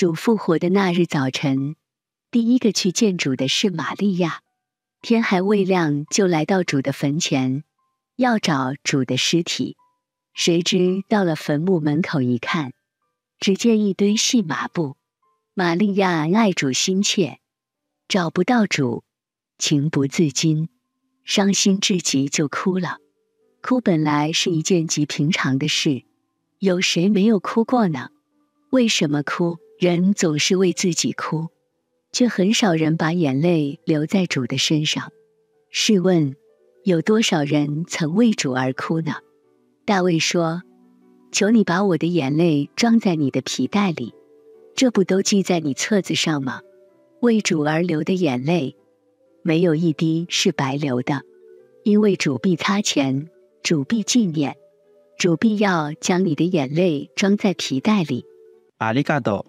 主复活的那日早晨，第一个去见主的是玛利亚。天还未亮，就来到主的坟前，要找主的尸体。谁知到了坟墓门口一看，只见一堆细麻布。玛利亚爱主心切，找不到主，情不自禁，伤心至极，就哭了。哭本来是一件极平常的事，有谁没有哭过呢？为什么哭？人总是为自己哭，却很少人把眼泪流在主的身上。试问，有多少人曾为主而哭呢？大卫说：“求你把我的眼泪装在你的皮带里，这不都记在你册子上吗？”为主而流的眼泪，没有一滴是白流的，因为主必擦干，主必纪念，主必要将你的眼泪装在皮带里。阿里嘎多。